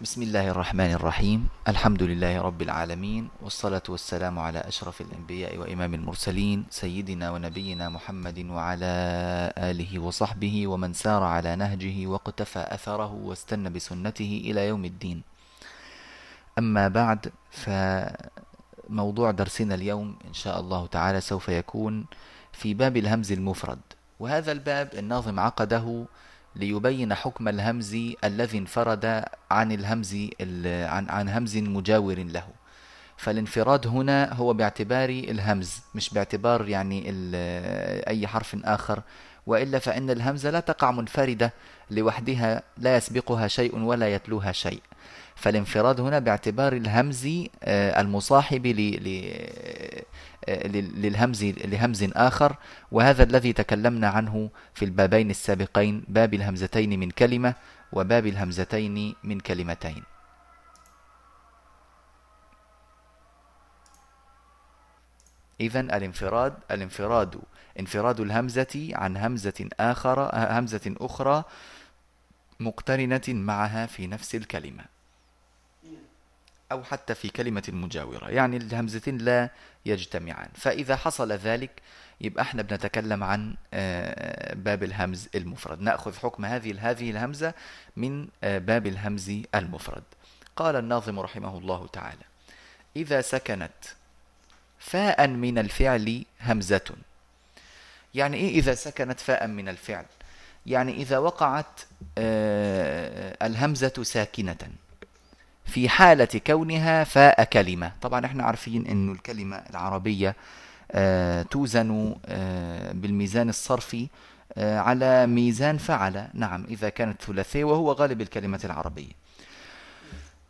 بسم الله الرحمن الرحيم الحمد لله رب العالمين والصلاة والسلام على أشرف الأنبياء وإمام المرسلين سيدنا ونبينا محمد وعلى آله وصحبه ومن سار على نهجه واقتفى أثره واستنى بسنته إلى يوم الدين أما بعد فموضوع درسنا اليوم إن شاء الله تعالى سوف يكون في باب الهمز المفرد وهذا الباب الناظم عقده ليبين حكم الهمز الذي انفرد عن الهمز عن عن همز مجاور له. فالانفراد هنا هو باعتبار الهمز مش باعتبار يعني أي حرف آخر. وإلا فإن الهمزة لا تقع منفردة لوحدها لا يسبقها شيء ولا يتلوها شيء. فالانفراد هنا باعتبار الهمز آه، المصاحب للهمز لهمز آخر وهذا الذي تكلمنا عنه في البابين السابقين باب الهمزتين من كلمة وباب الهمزتين من كلمتين. إذا الانفراد الانفراد انفراد الهمزة عن همزة آخر همزة أخرى مقترنة معها في نفس الكلمة. أو حتى في كلمة مجاورة يعني الهمزتين لا يجتمعان. فإذا حصل ذلك يبقى إحنا بنتكلم عن آه، باب الهمز المفرد. نأخذ حكم هذه هذه الهمزة من آه، باب الهمز المفرد. قال الناظم رحمه الله تعالى إذا سكنت فاء من الفعل همزة. يعني إيه إذا سكنت فاء من الفعل؟ يعني إذا وقعت آه، الهمزة ساكنة. في حالة كونها فاء كلمة طبعا إحنا عارفين أن الكلمة العربية آه، توزن آه، بالميزان الصرفي آه، على ميزان فعل. نعم إذا كانت ثلاثية وهو غالب الكلمة العربية.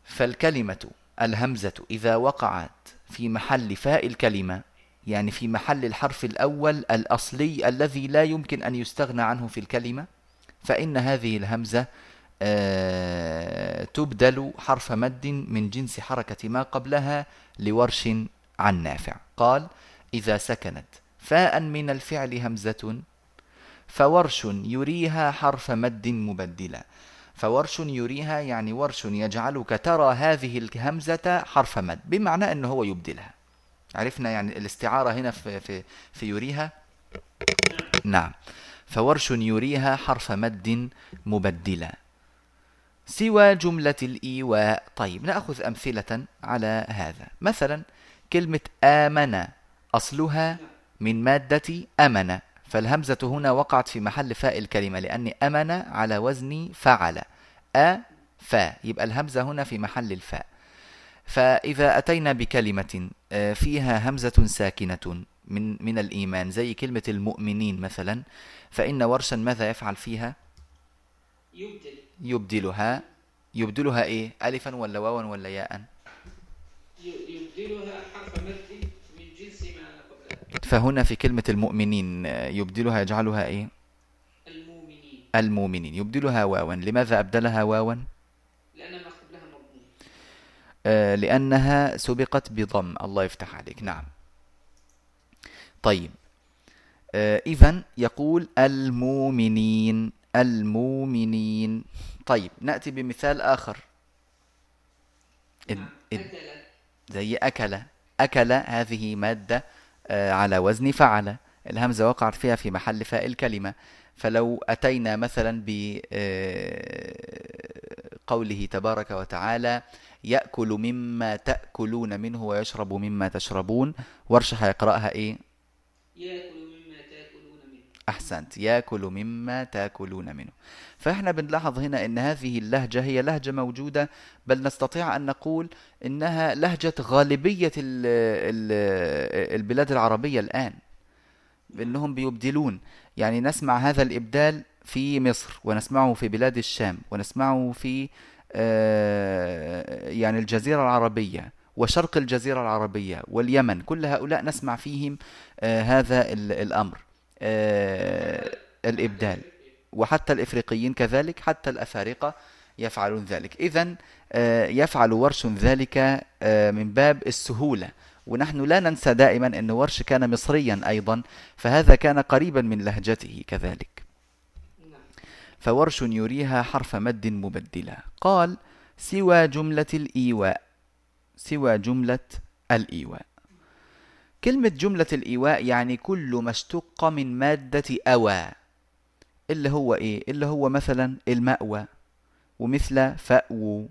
فالكلمة الهمزة إذا وقعت في محل فاء الكلمة يعني في محل الحرف الأول الأصلي الذي لا يمكن أن يستغنى عنه في الكلمة فإن هذه الهمزة تبدل حرف مد من جنس حركة ما قبلها لورش عن نافع. قال إذا سكنت فاء من الفعل همزة فورش يريها حرف مد مبدلا. فورش يريها يعني ورش يجعلك ترى هذه الهمزة حرف مد بمعنى أنه هو يبدلها. عرفنا يعني الاستعارة هنا في, في, في يريها؟ نعم. فورش يريها حرف مد مبدلا. سوى جملة الإيواء. طيب نأخذ أمثلة على هذا. مثلا كلمة آمن أصلها من مادة أمن. فالهمزة هنا وقعت في محل فاء الكلمة لأن أمن على وزن فعل. أ فاء يبقى الهمزة هنا في محل الفاء. فإذا أتينا بكلمة آه، فيها همزة ساكنة من من الإيمان زي كلمة المؤمنين مثلا فإن ورشا ماذا يفعل فيها؟ يبدل. يبدلها يبدلها إيه؟ الفا ولا واوا ولا ياء؟ يبدلها حرف مد من جنس ما قبلها. فهنا في كلمة المؤمنين يبدلها يجعلها إيه؟ المؤمنين. المؤمنين. يبدلها واوا. لماذا أبدلها واوا؟ لأن ما قبلها مضمون. آه لأنها سبقت بضم. الله يفتح عليك. نعم. طيب. آه إذا يقول المؤمنين. المؤمنين. طيب نأتي بمثال آخر. نعم. زي أكل. أكل هذه مادة آه، على وزن فعل. الهمزة وقعت فيها في محل فاء الكلمة. فلو أتينا مثلا بقوله آه، تبارك وتعالى يأكل مما تأكلون منه ويشرب مما تشربون. ورشح يقرأها إيه؟ يأكل أحسنت يأكل مما تأكلون منه. فإحنا بنلاحظ هنا أن هذه اللهجة هي لهجة موجودة بل نستطيع أن نقول إنها لهجة غالبية البلاد العربية الآن بأنهم بيبدلون. يعني نسمع هذا الإبدال في مصر ونسمعه في بلاد الشام ونسمعه في آه، يعني الجزيرة العربية وشرق الجزيرة العربية واليمن. كل هؤلاء نسمع فيهم آه، هذا الأمر. الإبدال. وحتى الإفريقيين كذلك حتى الأفارقة يفعلون ذلك. إذا آه، يفعل ورش ذلك آه، من باب السهولة. ونحن لا ننسى دائما أن ورش كان مصريا أيضا فهذا كان قريبا من لهجته كذلك. فورش يريها حرف مد مبدلا. قال سوى جملة الإيواء. سوى جملة الإيواء. كلمة جملة الإيواء يعني كل ما اشتق من مادة أوى. اللي هو إيه؟ اللي هو مثلا المأوى ومثل فأو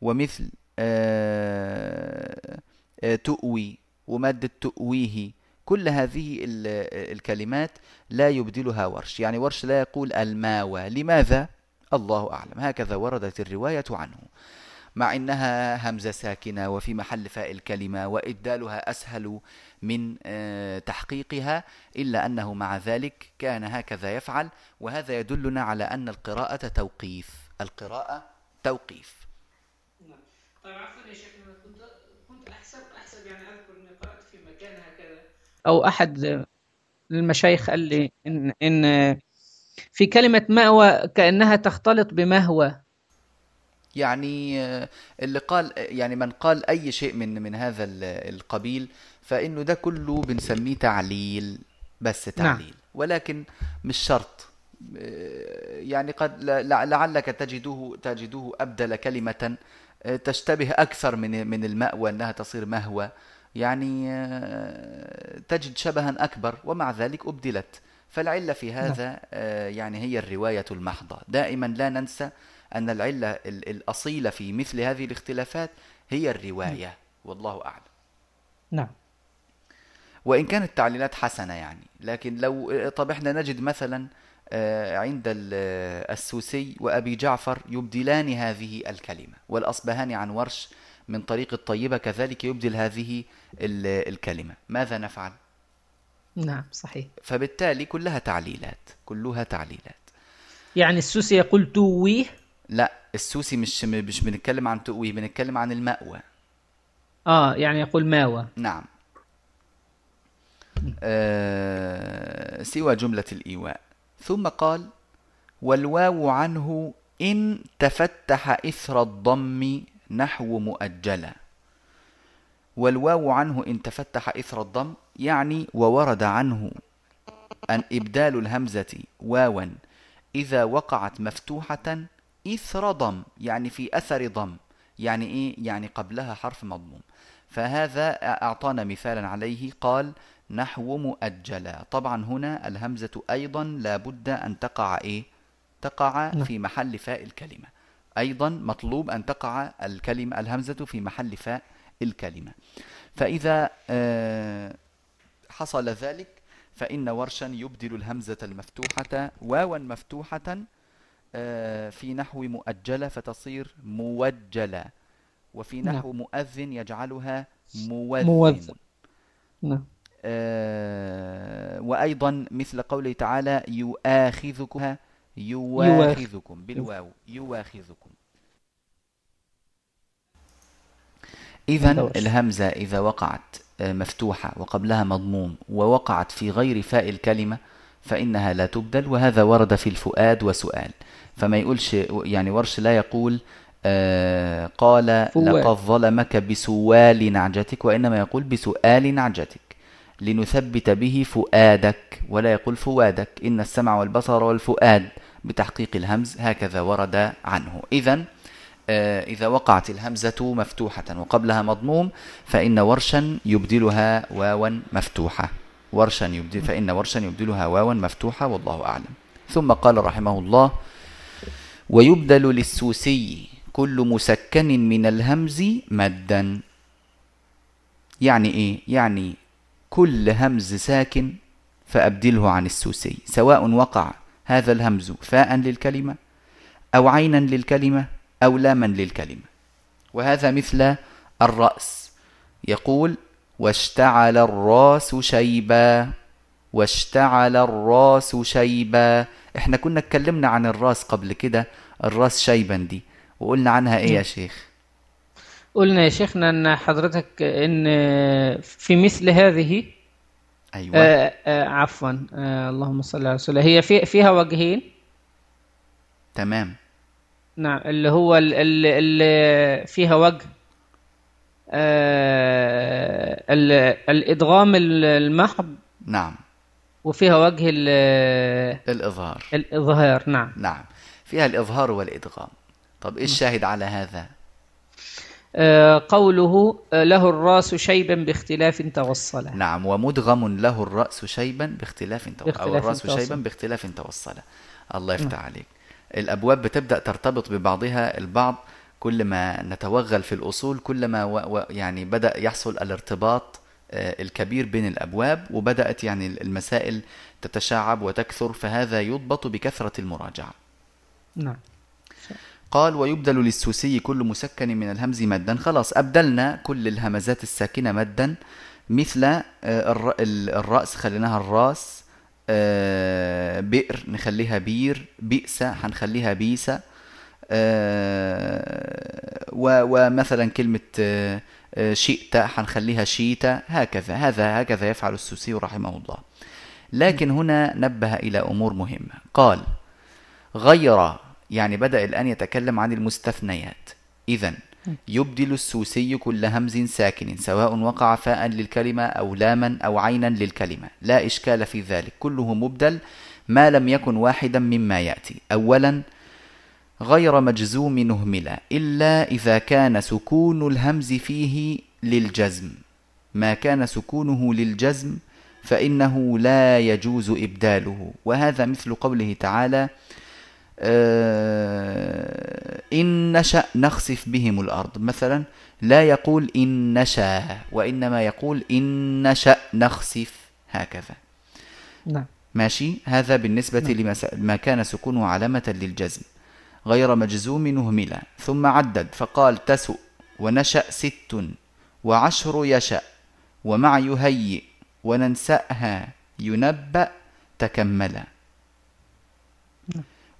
ومثل آه آه تؤوي ومادة تؤويه. كل هذه الكلمات لا يبدلها ورش. يعني ورش لا يقول الماوى. لماذا؟ الله أعلم. هكذا وردت الرواية عنه. مع إنها همزة ساكنة وفي محل فاء الكلمة وإبدالها أسهل من آه، تحقيقها إلا أنه مع ذلك كان هكذا يفعل وهذا يدلنا على أن القراءة توقيف. القراءة توقيف. نعم. طيب عفوا يا شيخ كنت كنت أحسب أحسب يعني أذكر أني قرأت في مكان هكذا. أو أحد المشايخ قال لي إن إن في كلمة مأوى كأنها تختلط بمهوى. يعني آه، اللي قال يعني من قال أي شيء من من هذا القبيل فإنه ده كله بنسميه تعليل بس نعم. تعليل نعم. ولكن مش شرط آه، يعني قد لعلك تجده تجده أبدل كلمة آه، تشتبه أكثر من من المأوى أنها تصير مهوى يعني تجد شبها أكبر ومع ذلك أبدلت فالعلة في نعم. هذا يعني هي الرواية المحضة دائما لا ننسى أن العلة الأصيلة في مثل هذه الاختلافات هي الرواية. نعم. والله أعلم. نعم. وإن كانت التعليلات حسنة يعني لكن لو طب إحنا نجد مثلا آه، عند السوسي وأبي جعفر يبدلان هذه الكلمة والأصبهاني عن ورش من طريق الطيبة كذلك يبدل هذه الكلمة. ماذا نفعل؟ نعم صحيح. فبالتالي كلها تعليلات كلها تعليلات. يعني السوسي يقول تويه لا السوسي مش مش بنتكلم عن تؤويه بنتكلم عن المأوى. آه يعني يقول ماوى. نعم. آه سوى جملة الإيواء. ثم قال والواو عنه إن تفتح إثر الضم نحو مؤجلة والواو عنه إن تفتح إثر الضم يعني وورد عنه أن إبدال الهمزة واوا إذا وقعت مفتوحة إثر ضم يعني في أثر ضم يعني إيه؟ يعني قبلها حرف مضموم فهذا أعطانا مثالا عليه قال نحو مؤجلة طبعا هنا الهمزة أيضا لابد أن تقع إيه؟ تقع نعم. في محل فاء الكلمة أيضا مطلوب أن تقع الكلمة الهمزة في محل فاء الكلمة فإذا آه، حصل ذلك فإن ورشا يبدل الهمزة المفتوحة واوا مفتوحة في نحو مؤجلة فتصير موجلة وفي نعم. نحو مؤذن يجعلها موذن. موذن. نعم. آه وأيضا مثل قوله تعالى يؤاخذكم يواخذكم بالواو يواخذكم. إذا الهمزة إذا وقعت آه، مفتوحة وقبلها مضموم ووقعت في غير فاء الكلمة فإنها لا تبدل وهذا ورد في الفؤاد وسؤال. فما يقولش يعني ورش لا يقول آه قال. لقد ظلمك بسوال نعجتك وإنما يقول بسؤال نعجتك لنثبت به فؤادك ولا يقول فؤادك إن السمع والبصر والفؤاد بتحقيق الهمز هكذا ورد عنه. إذا آه إذا وقعت الهمزة مفتوحة وقبلها مضموم فإن ورشا يبدلها واوا مفتوحة. ورشا يبدل فإن ورشا يبدلها واوا مفتوحة والله أعلم. ثم قال رحمه الله ويبدل للسوسي كل مسكن من الهمز مدا. يعني إيه؟ يعني كل همز ساكن فأبدله عن السوسي سواء وقع هذا الهمز فاء للكلمة أو عينا للكلمة أو لاما للكلمة. وهذا مثل الرأس. يقول واشتعل الراس شيبا واشتعل الراس شيبا. إحنا كنا اتكلمنا عن الراس قبل كده الرأس شيبا دي. وقلنا عنها إيه يا شيخ؟ قلنا يا شيخنا إن حضرتك إن في مثل هذه أيوه. آه آه عفوا آه اللهم صل على رسول هي في فيها وجهين؟ تمام. نعم اللي هو اللي, اللي فيها وجه الإدغام المحض. نعم. وفيها وجه الإظهار. الإظهار نعم. نعم. فيها الإظهار والإدغام. طب إيش الشاهد على هذا؟ آه، قوله آه، له الرأس شيبا باختلاف توصل. نعم ومدغم له الرأس شيبا باختلاف تو... أو الرأس توصل. شيبا باختلاف توصل. الله يفتح عليك. الأبواب بتبدأ ترتبط ببعضها البعض كل ما نتوغل في الأصول كل ما و... و... يعني بدأ يحصل الارتباط آه، الكبير بين الأبواب وبدأت يعني المسائل تتشعب وتكثر فهذا يضبط بكثرة المراجعة. نعم. قال ويبدل للسوسي كل مسكن من الهمز مدا. خلاص أبدلنا كل الهمزات الساكنة مدا مثل آه، الر- ال- الرأس خليناها الراس آه، بئر نخليها بير بئس هنخليها بيسة آه، ومثلا كلمة شئت هنخليها شيتا هكذا هذا هكذا يفعل السوسي رحمه الله. لكن هنا نبه إلى أمور مهمة. قال غير يعني بدأ الآن يتكلم عن المستثنيات. إذا يبدل السوسي كل همز ساكن سواء وقع فاء للكلمة أو لاما أو عينا للكلمة. لا إشكال في ذلك. كله مبدل ما لم يكن واحدا مما يأتي. أولا غير مجزوم نهملا إلا إذا كان سكون الهمز فيه للجزم. ما كان سكونه للجزم فإنه لا يجوز إبداله. وهذا مثل قوله تعالى إن نشأ نخسف بهم الأرض. مثلا لا يقول إن نشأ وإنما يقول إن نشأ نخسف هكذا. نعم. ماشي؟ هذا بالنسبة لما س- ما كان سكونه علامة للجزم. غير مجزوم نهملا ثم عدد فقال تسؤ ونشأ ست وعشر يشأ ومع يهيئ وننسأها ينبأ تكملا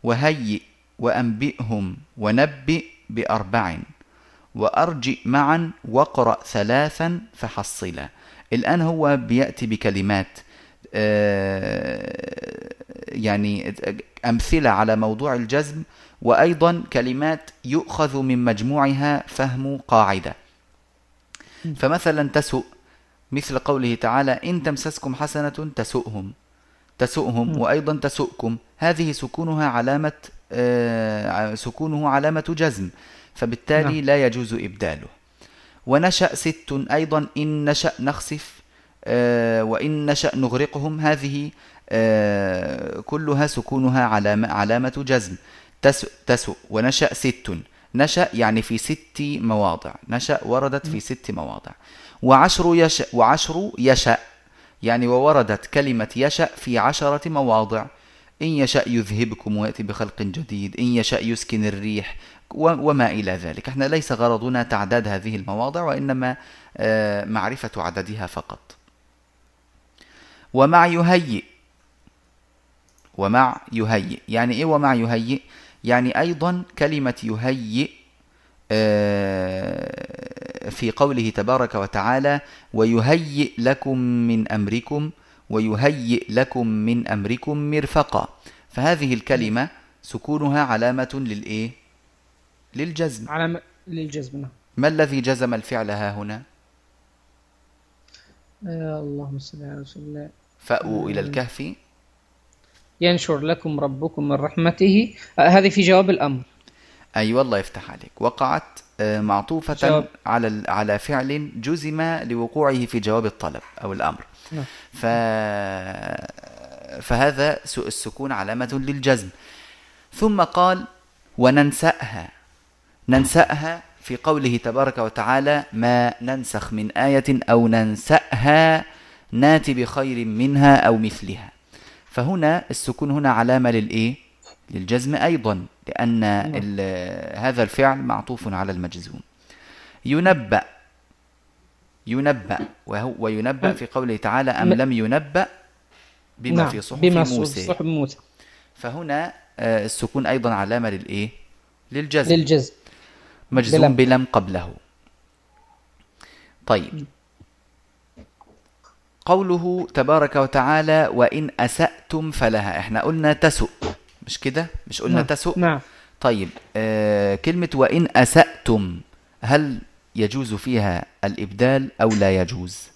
وهيئ وأنبئهم ونبئ بأربع وأرجئ معا واقرأ ثلاثا فحصلا الآن هو بيأتي بكلمات آه، يعني أمثلة على موضوع الجزم وأيضا كلمات يؤخذ من مجموعها فهم قاعدة. فمثلا تسؤ مثل قوله تعالى إن تمسسكم حسنة تسؤهم. تسؤهم وأيضا تسؤكم. هذه سكونها علامة آه، سكونه علامة جزم فبالتالي نعم. لا يجوز إبداله. ونشأ ست أيضا إن نشأ نخسف آه، وإن نشأ نغرقهم. هذه آه، كلها سكونها علامة, علامة جزم. تسؤ, تسؤ. ونشأ ست. نشأ يعني في ست مواضع. نشأ وردت في ست مواضع. وعشر يشأ وعشر يشأ. يعني ووردت كلمة يشأ في عشرة مواضع. إن يشأ يذهبكم ويأتي بخلق جديد. إن يشأ يسكن الريح. وما إلى ذلك. إحنا ليس غرضنا تعداد هذه المواضع وإنما آه، معرفة عددها فقط. ومع يهيئ. ومع يهيئ. يعني إيه ومع يهيئ؟ يعني أيضا كلمة يهيئ آه، في قوله تبارك وتعالى ويهيئ لكم من أمركم ويهيئ لكم من أمركم مرفقا. فهذه الكلمة سكونها علامة للإيه؟ للجزم. على م- للجزم نعم. ما الذي جزم الفعل ها هنا؟ آه، اللهم صل على رسول الله. فأووا إلى الكهف. ينشر لكم ربكم من رحمته. آه، هذه في جواب الأمر. أي والله يفتح عليك وقعت آه، معطوفة جواب. على على فعل جزم لوقوعه في جواب الطلب أو الأمر نعم. ف... فهذا السكون علامة للجزم ثم قال وننسأها ننسأها في قوله تبارك وتعالى ما ننسخ من آية أو ننسأها ناتي بخير منها أو مثلها فهنا السكون هنا علامة للإيه؟ للجزم أيضا لأن هذا الفعل معطوف على المجزوم. ينبأ. ينبأ. وهو وينبأ في قوله تعالى أم لم ينبأ بما نعم. في صحف بما موسى. صحف موسى. فهنا آه، السكون أيضا علامة للإيه؟ للجزم. للجزم. مجزوم بلم. بلم قبله. طيب. قوله تبارك وتعالى وإن أسأتم فلها. إحنا قلنا تسؤ. مش كده؟ مش قلنا نعم. تسؤ نعم. طيب آه كلمة وإن أسأتم هل يجوز فيها الإبدال أو لا يجوز؟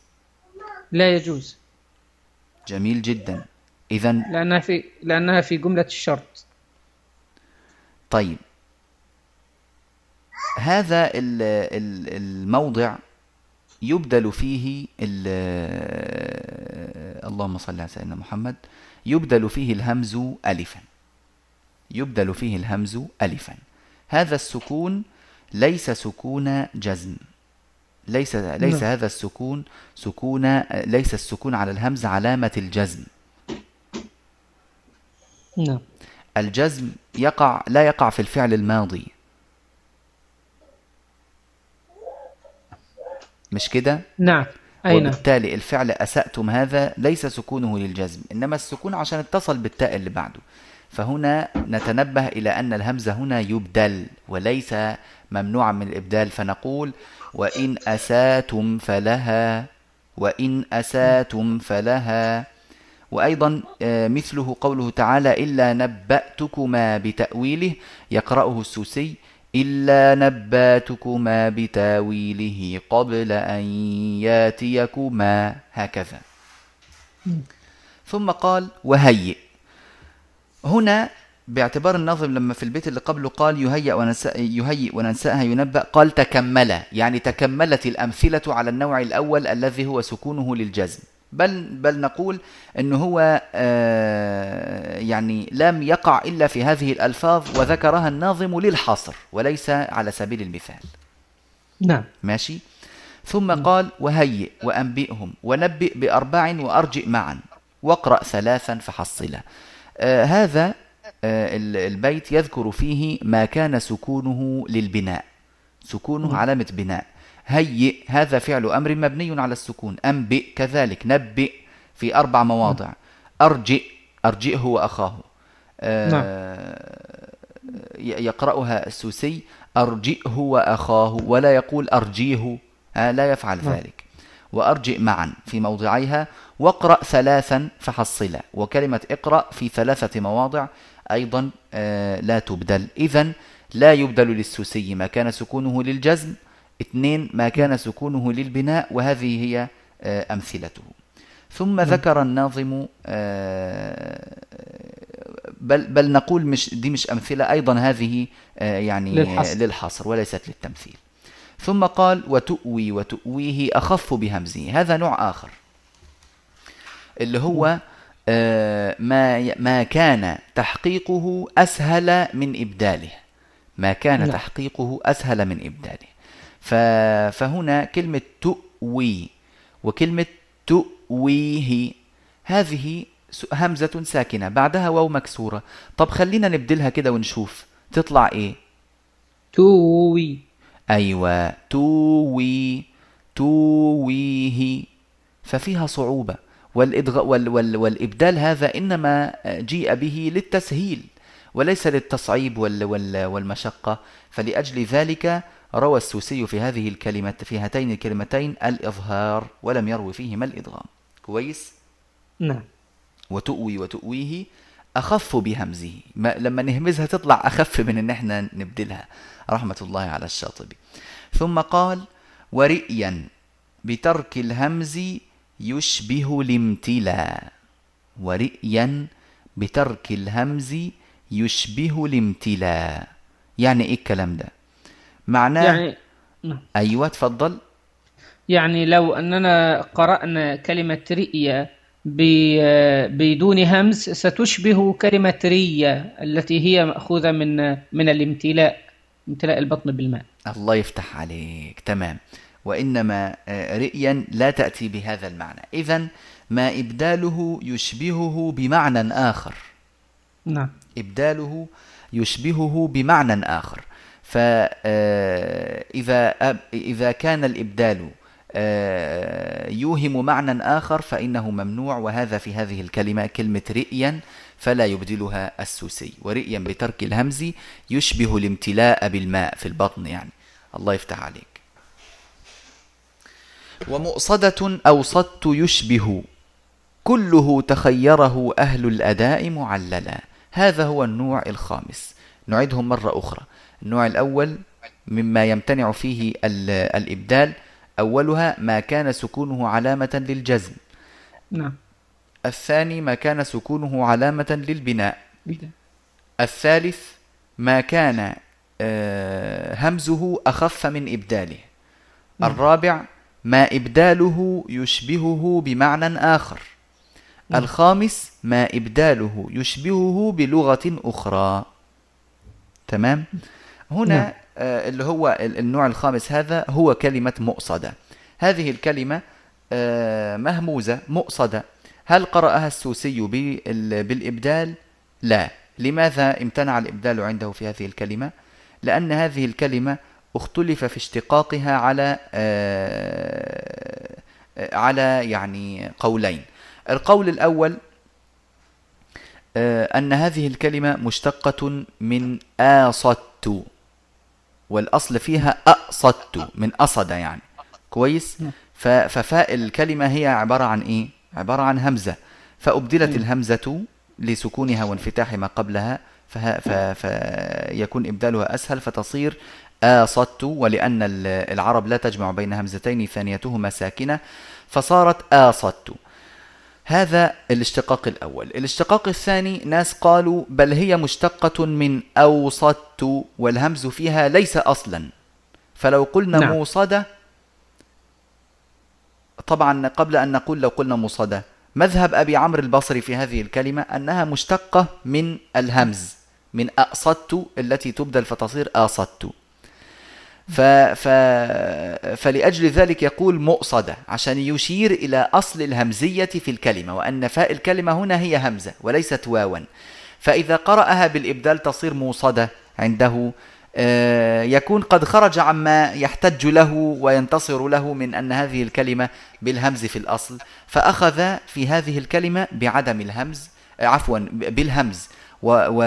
لا يجوز. جميل جدا. إذا لأنها في لأنها في جملة الشرط. طيب. هذا ال- ال- الموضع يبدل فيه ال- اللهم صل على سيدنا محمد يبدل فيه الهمز ألفا. يبدل فيه الهمز ألفا. هذا السكون ليس سكون جزم. ليس ليس نعم. هذا السكون سكون ليس السكون على الهمز علامة الجزم. نعم. الجزم يقع لا يقع في الفعل الماضي. مش كده؟ نعم. أي نعم. وبالتالي الفعل أسأتم هذا ليس سكونه للجزم إنما السكون عشان اتصل بالتاء اللي بعده. فهنا نتنبه إلى أن الهمزة هنا يبدل وليس ممنوعا من الإبدال فنقول وإن أساتم فلها وإن أساتم فلها. وأيضا آه، مثله قوله تعالى إلا نبأتكما بتأويله يقرأه السوسي إلا نبأتكما بتأويله قبل أن ياتيكما هكذا. ثم قال وهيئ. هنا باعتبار الناظم لما في البيت اللي قبله قال يهيئ وننسأ يهيئ وننسأها ينبأ قال تكمل. يعني تكملت الأمثلة على النوع الأول الذي هو سكونه للجزم. بل بل نقول أن هو آه، يعني لم يقع إلا في هذه الألفاظ وذكرها الناظم للحصر وليس على سبيل المثال. نعم. ماشي؟ ثم قال وهيئ وأنبئهم ونبئ بأربع وأرجئ معا. واقرأ ثلاثا فحصلا هذا آه ال- البيت يذكر فيه ما كان سكونه للبناء. سكونه علامة بناء. هيئ هذا فعل أمر مبني على السكون. أنبئ كذلك نبئ في أربع مواضع. أرجئ أرجئه وأخاه آه ي- يقرأها السوسي. أرجئه وأخاه ولا يقول أرجيه. آه، لا يفعل نعم. ذلك. وأرجئ معا في موضعيها واقرأ ثلاثا فحصلا. وكلمة اقرأ في ثلاثة مواضع أيضا آه، لا تبدل. إذا لا يبدل للسوسي ما كان سكونه للجزم. اثنين ما كان سكونه للبناء. وهذه هي آه، أمثلته. ثم ذكر الناظم آه، بل بل نقول مش دي مش أمثلة. أيضا هذه يعني للحصر. للحصر وليست للتمثيل. ثم قال وتؤوي وتؤويه أخف بهمزه. هذا نوع آخر. اللي هو آه، ما ما كان تحقيقه أسهل من إبداله. ما كان نعم. تحقيقه أسهل من إبداله. فهنا كلمة تؤوي وكلمة تؤويه هذه همزة ساكنة. بعدها واو مكسورة. طب خلينا نبدلها كده ونشوف. تطلع إيه؟ توي أيوة توي تويه ففيها صعوبة. والإدغ... وال... وال... والإبدال هذا إنما جيء به للتسهيل وليس للتصعيب وال... وال... والمشقة. فلأجل ذلك روى السوسي في هذه الكلمة في هاتين الكلمتين الإظهار ولم يروي فيهما الإدغام. كويس؟ نعم. وتؤوي وتؤويه أخف بهمزه. ما لما نهمزها تطلع أخف من إن إحنا نبدلها. رحمة الله على الشاطبي. ثم قال ورئيا بترك الهمز يشبه الامتلاء. ورئيا بترك الهمز يشبه الامتلاء. يعني إيه الكلام ده؟ معناه يعني. أيوه تفضل. يعني لو أننا قرأنا كلمة رئية ب- بدون همز ستشبه كلمة رية التي هي مأخوذة من من الامتلاء امتلاء البطن بالماء. الله يفتح عليك. تمام. وإنما آه، رئيا لا تأتي بهذا المعنى. إذا ما إبداله يشبهه بمعنى آخر. نعم. إبداله يشبهه بمعنى آخر. فإذا إذا كان الإبدال آه، يوهم معنى آخر فإنه ممنوع وهذا في هذه الكلمة كلمة رئيا فلا يبدلها السوسي. ورئيا بترك الهمز يشبه الامتلاء بالماء في البطن يعني. الله يفتح عليك. ومؤصدة أوصدت يشبه كله تخيره أهل الأداء معللا. هذا هو النوع الخامس. نعيدهم مرة أخرى. النوع الأول مما يمتنع فيه ال- الإبدال أولها ما كان سكونه علامة للجزم. نعم. الثاني ما كان سكونه علامة للبناء. الثالث ما كان آه، همزه أخف من إبداله. الرابع ما إبداله يشبهه بمعنى آخر. الخامس ما إبداله يشبهه بلغة أخرى. تمام؟ هنا نعم. آه، اللي هو ال- النوع الخامس هذا هو كلمة مؤصدة هذه الكلمة آه، مهموزة مؤصدة هل قرأها السوسي بال- بالإبدال؟ لا. لماذا امتنع الإبدال عنده في هذه الكلمة؟ لأن هذه الكلمة اختلف في اشتقاقها على آه، على يعني قولين. القول الأول أن هذه الكلمة مشتقة من آصدت. والأصل فيها أقصدت من أصد يعني. كويس؟ ف- ففاء الكلمة هي عبارة عن إيه؟ عبارة عن همزة. فأبدلت الهمزة لسكونها وانفتاح ما قبلها فيكون إبدالها أسهل فتصير آصدت ولأن ال- العرب لا تجمع بين همزتين ثانيتهما ساكنة فصارت آصدت. هذا الاشتقاق الأول. الاشتقاق الثاني ناس قالوا بل هي مشتقة من أوصدت والهمز فيها ليس أصلا. فلو قلنا نعم. موصدة طبعا قبل أن نقول لو قلنا موصدة. مذهب أبي عمرو البصري في هذه الكلمة أنها مشتقة من الهمز من أقصدت التي تبدل فتصير آصدت. ف... ف... فلأجل ذلك يقول مؤصدة عشان يشير إلى أصل الهمزية في الكلمة وأن فاء الكلمة هنا هي همزة وليست واوا. فإذا قرأها بالإبدال تصير موصدة عنده آه، يكون قد خرج عما يحتج له وينتصر له من أن هذه الكلمة بالهمز في الأصل. فأخذ في هذه الكلمة بعدم الهمز آه، عفوا بالهمز و و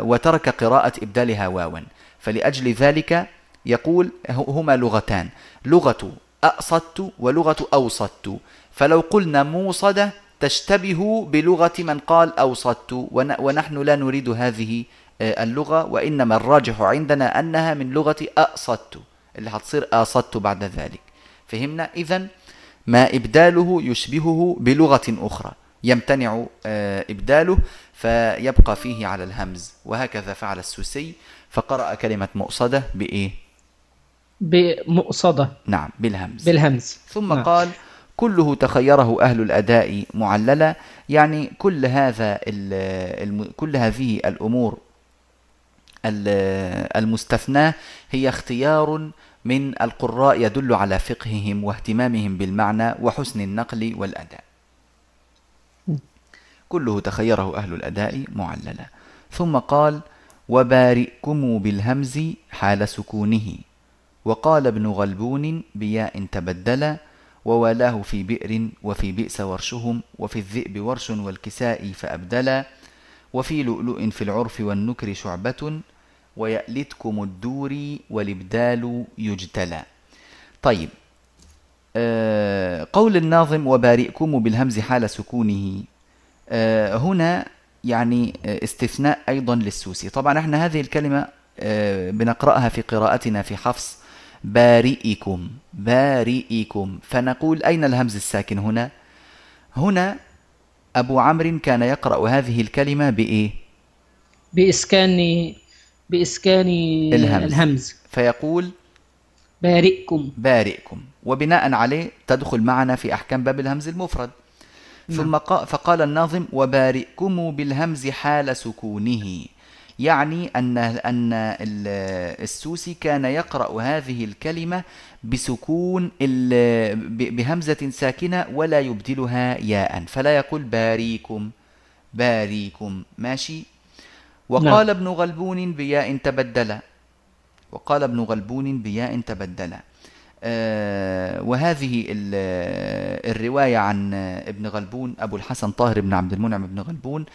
وترك قراءة إبدالها واوا. فلأجل ذلك يقول هما لغتان. لغة أقصدت ولغة أوصدت. فلو قلنا موصدة تشتبه بلغة من قال أوصدت ون- ونحن لا نريد هذه آه، اللغة وإنما الراجح عندنا أنها من لغة أقصدت اللي هتصير أصدت بعد ذلك. فهمنا؟ إذا ما إبداله يشبهه بلغة أخرى. يمتنع آه، إبداله فيبقى فيه على الهمز. وهكذا فعل السوسي فقرأ كلمة مؤصدة بإيه؟ بمؤصدة. نعم بالهمز. بالهمز. ثم نعم. قال كله تخيره أهل الأداء معللا يعني كل هذا ال- الم- كل هذه الأمور ال- المستثناة هي اختيار من القراء يدل على فقههم واهتمامهم بالمعنى وحسن النقل والأداء. كله تخيره أهل الأداء معللا. ثم قال وبارئكم بالهمز حال سكونه. وقال ابن غلبون بياء تبدل ووالاه في بئر وفي بئس ورشهم وفي الذئب ورش والكساء فأبدلا وفي لؤلؤ في العرف والنكر شعبة ويألتكم الدور والإبدال يجتلى. طيب آه، قول الناظم وبارئكم بالهمز حال سكونه. آه، هنا يعني استثناء أيضا للسوسي. طبعا إحنا هذه الكلمة آه، بنقرأها في قراءتنا في حفص بارئكم بارئكم. فنقول أين الهمز الساكن هنا؟ هنا أبو عمرو كان يقرأ هذه الكلمة بإيه؟ بإسكان بإسكان الهمز. الهمز. فيقول بارئكم. بارئكم. وبناء عليه تدخل معنا في أحكام باب الهمز المفرد. ثم قا فقال الناظم وبارئكم بالهمز حال سكونه. يعني أن أن ال- السوسي كان يقرأ هذه الكلمة بسكون بهمزة ساكنة ولا يبدلها ياء. فلا يقول باريكم باريكم. ماشي؟ وقال ابن غلبون بياء تبدل. وقال ابن غلبون بياء تبدل. آه، وهذه ال- الرواية عن ابن غلبون أبو الحسن طاهر بن عبد المنعم بن غلبون.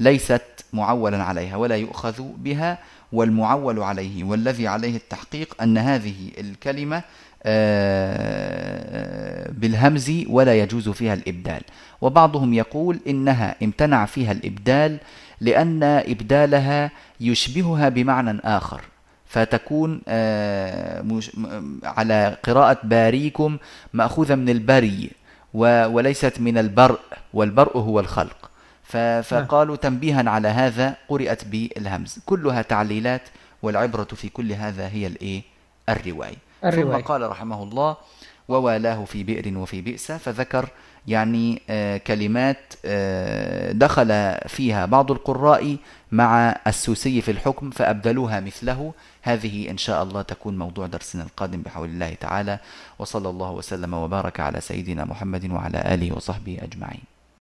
ليست معولا عليها ولا يؤخذ بها والمعول عليه والذي عليه التحقيق أن هذه الكلمة آه، بالهمز ولا يجوز فيها الإبدال. وبعضهم يقول إنها امتنع فيها الإبدال لأن إبدالها يشبهها بمعنى آخر فتكون آه، على قراءة باريكم مأخوذة من البري وليست من البرء والبرء هو الخلق. فقالوا تنبيها على هذا قرأت بالهمز. كلها تعليلات والعبرة في كل هذا هي الإيه؟ الرواية. الرواية. ثم قال رحمه الله ووالاه في بئر وفي بئس. فذكر يعني آه، كلمات آه، دخل فيها بعض القراء مع السوسي في الحكم فأبدلوها مثله. هذه إن شاء الله تكون موضوع درسنا القادم بحول الله تعالى. وصلى الله وسلم وبارك على سيدنا محمد وعلى آله وصحبه أجمعين.